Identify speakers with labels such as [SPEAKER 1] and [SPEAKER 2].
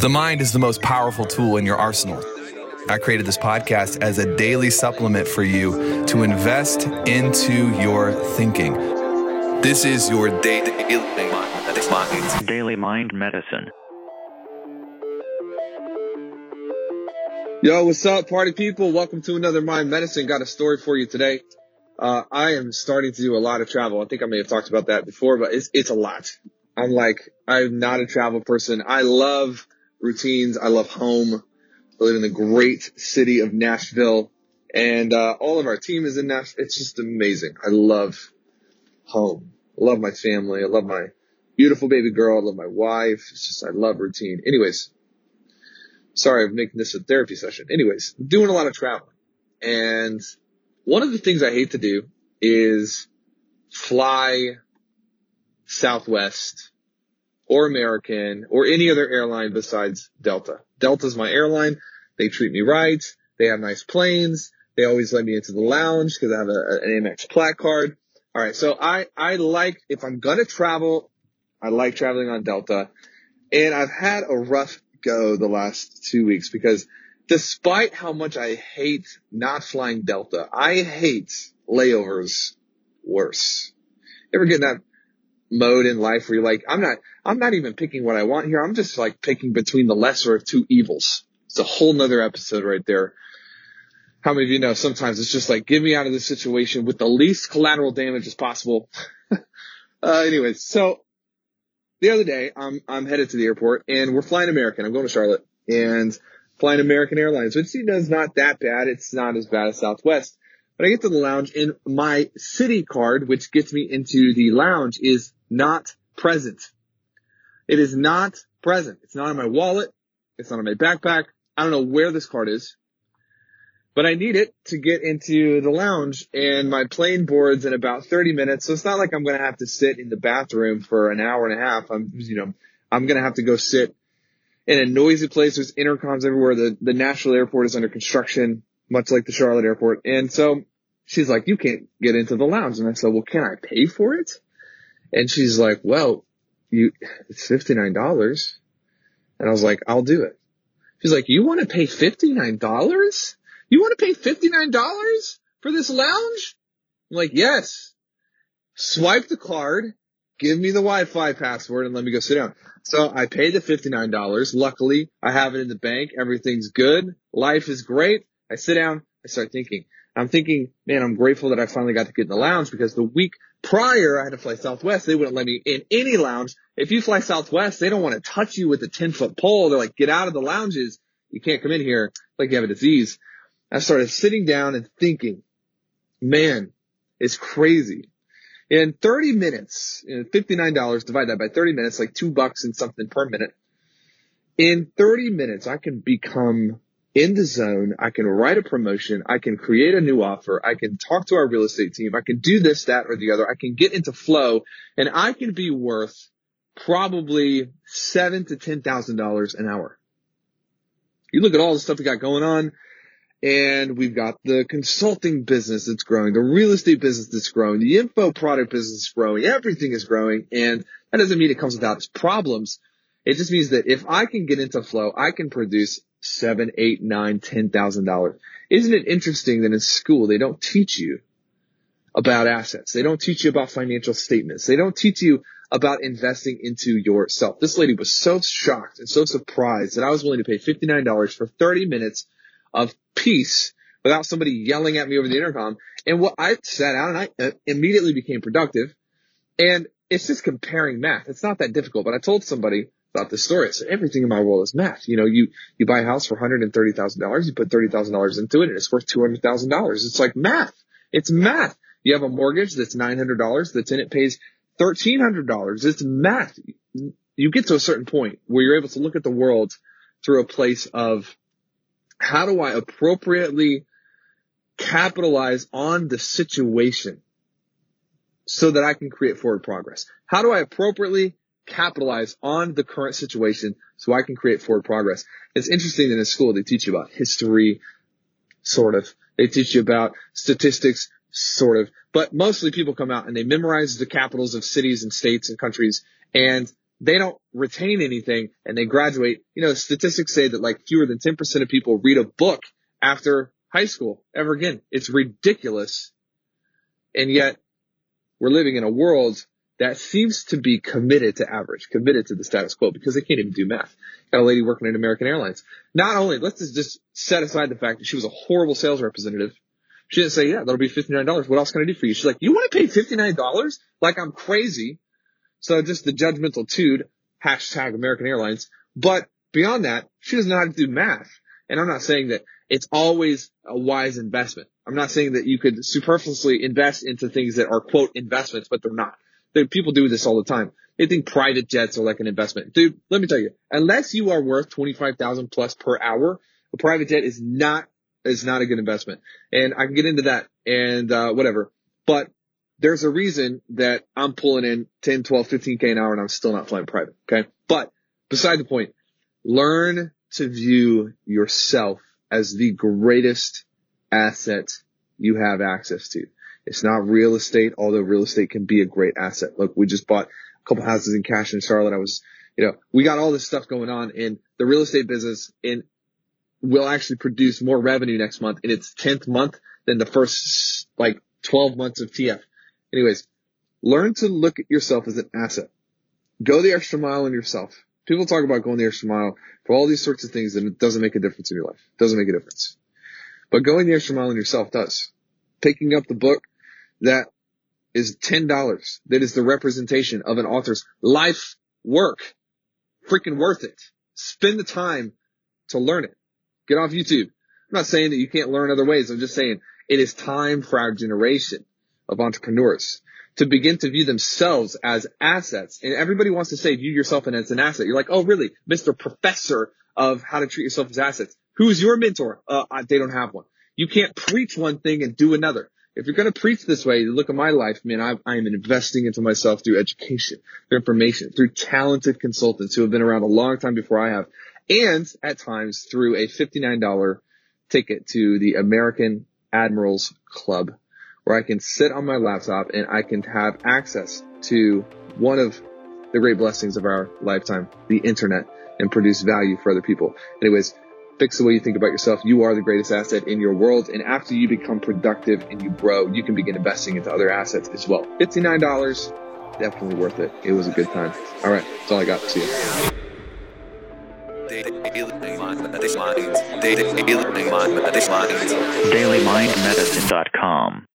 [SPEAKER 1] The mind is the most powerful tool in your arsenal. I created this podcast as a daily supplement for you to invest into your thinking. This is your daily
[SPEAKER 2] Daily Mind Medicine.
[SPEAKER 3] Yo, what's up, party people? Welcome to another Mind Medicine. Got a story for you today. Uh, I am starting to do a lot of travel. I think I may have talked about that before, but it's, it's a lot. I'm like, I'm not a travel person. I love routines. I love home. I live in the great city of Nashville and, uh, all of our team is in Nashville. It's just amazing. I love home. I love my family. I love my beautiful baby girl. I love my wife. It's just, I love routine. Anyways, sorry, I'm making this a therapy session. Anyways, doing a lot of traveling and one of the things I hate to do is fly Southwest or American or any other airline besides Delta. Delta's my airline. They treat me right. They have nice planes. They always let me into the lounge because I have a, an Amex plaque card. All right. So I, I like, if I'm going to travel, I like traveling on Delta and I've had a rough go the last two weeks because despite how much I hate not flying Delta, I hate layovers worse. Ever get in that mode in life where you're like, I'm not, I'm not even picking what I want here. I'm just like picking between the lesser of two evils. It's a whole nother episode right there. How many of you know sometimes it's just like, get me out of this situation with the least collateral damage as possible. uh, anyways, so the other day I'm, I'm headed to the airport and we're flying American. I'm going to Charlotte and flying American Airlines, which is not that bad. It's not as bad as Southwest. But I get to the lounge and my Citi card, which gets me into the lounge is not present. It is not present. It's not in my wallet. It's not in my backpack. I don't know where this card is, but I need it to get into the lounge and my plane boards in about 30 minutes. So it's not like I'm going to have to sit in the bathroom for an hour and a half. I'm, you know, I'm going to have to go sit in a noisy place. There's intercoms everywhere. The, the Nashville airport is under construction, much like the Charlotte airport. And so she's like, you can't get into the lounge. And I said, well, can I pay for it? And she's like, well, you, it's $59. And I was like, I'll do it. She's like, you want to pay $59? You want to pay $59 for this lounge? I'm like, yes. Swipe the card, give me the Wi-Fi password and let me go sit down. So I paid the $59. Luckily, I have it in the bank. Everything's good. Life is great. I sit down. I start thinking. I'm thinking, man, I'm grateful that I finally got to get in the lounge because the week prior I had to fly Southwest. They wouldn't let me in any lounge. If you fly Southwest, they don't want to touch you with a 10 foot pole. They're like, get out of the lounges. You can't come in here like you have a disease. I started sitting down and thinking, man, it's crazy. In 30 minutes, you know, $59, divide that by 30 minutes, like two bucks and something per minute. In 30 minutes, I can become in the zone. I can write a promotion. I can create a new offer. I can talk to our real estate team. I can do this, that, or the other. I can get into flow and I can be worth probably seven to ten thousand dollars an hour. You look at all the stuff we got going on and we've got the consulting business that's growing, the real estate business that's growing, the info product business is growing, everything is growing. And that doesn't mean it comes without its problems. It just means that if I can get into flow, I can produce seven, eight, nine, ten thousand dollars. Isn't it interesting that in school they don't teach you about assets? They don't teach you about financial statements. They don't teach you about investing into yourself. This lady was so shocked and so surprised that I was willing to pay $59 for 30 minutes of peace without somebody yelling at me over the intercom. And what I sat down and I uh, immediately became productive. And it's just comparing math. It's not that difficult, but I told somebody about this story. I said, everything in my world is math. You know, you, you buy a house for $130,000, you put $30,000 into it and it's worth $200,000. It's like math. It's math. You have a mortgage that's $900 the tenant pays $1,300. It's math. You get to a certain point where you're able to look at the world through a place of how do I appropriately capitalize on the situation so that I can create forward progress? How do I appropriately capitalize on the current situation so I can create forward progress? It's interesting in school they teach you about history, sort of. They teach you about statistics, sort of. But mostly people come out and they memorize the capitals of cities and states and countries and they don't retain anything and they graduate. You know, statistics say that like fewer than 10% of people read a book after high school ever again. It's ridiculous. And yet we're living in a world that seems to be committed to average, committed to the status quo because they can't even do math. Got a lady working at American Airlines. Not only, let's just set aside the fact that she was a horrible sales representative. She didn't say, yeah, that'll be $59. What else can I do for you? She's like, you want to pay $59? Like I'm crazy. So just the judgmental tude, hashtag American Airlines. But beyond that, she doesn't know how to do math. And I'm not saying that it's always a wise investment. I'm not saying that you could superfluously invest into things that are quote investments, but they're not people do this all the time. They think private jets are like an investment. Dude, let me tell you, unless you are worth 25,000 plus per hour, a private jet is not, is not a good investment. And I can get into that and, uh, whatever. But there's a reason that I'm pulling in 10, 12, 15k an hour and I'm still not flying private. Okay. But beside the point, learn to view yourself as the greatest asset you have access to. It's not real estate, although real estate can be a great asset. Look, we just bought a couple houses in cash in Charlotte. I was, you know, we got all this stuff going on in the real estate business and will actually produce more revenue next month in its 10th month than the first like 12 months of TF. Anyways, learn to look at yourself as an asset. Go the extra mile in yourself. People talk about going the extra mile for all these sorts of things and it doesn't make a difference in your life. It doesn't make a difference. But going the extra mile in yourself does. Picking up the book, that is $10. That is the representation of an author's life work. Freaking worth it. Spend the time to learn it. Get off YouTube. I'm not saying that you can't learn other ways. I'm just saying it is time for our generation of entrepreneurs to begin to view themselves as assets. And everybody wants to say view yourself as an asset. You're like, oh really? Mr. Professor of how to treat yourself as assets. Who's your mentor? Uh, they don't have one. You can't preach one thing and do another if you're going to preach this way, look at my life, man, I, I am investing into myself through education, through information, through talented consultants who have been around a long time before I have, and at times through a $59 ticket to the American Admirals Club, where I can sit on my laptop and I can have access to one of the great blessings of our lifetime, the internet, and produce value for other people. Anyways, fix the way you think about yourself. You are the greatest asset in your world. And after you become productive and you grow, you can begin investing into other assets as well. $59, definitely worth it. It was a good time. All right. That's all I got. See you.
[SPEAKER 2] DailyMindMedicine.com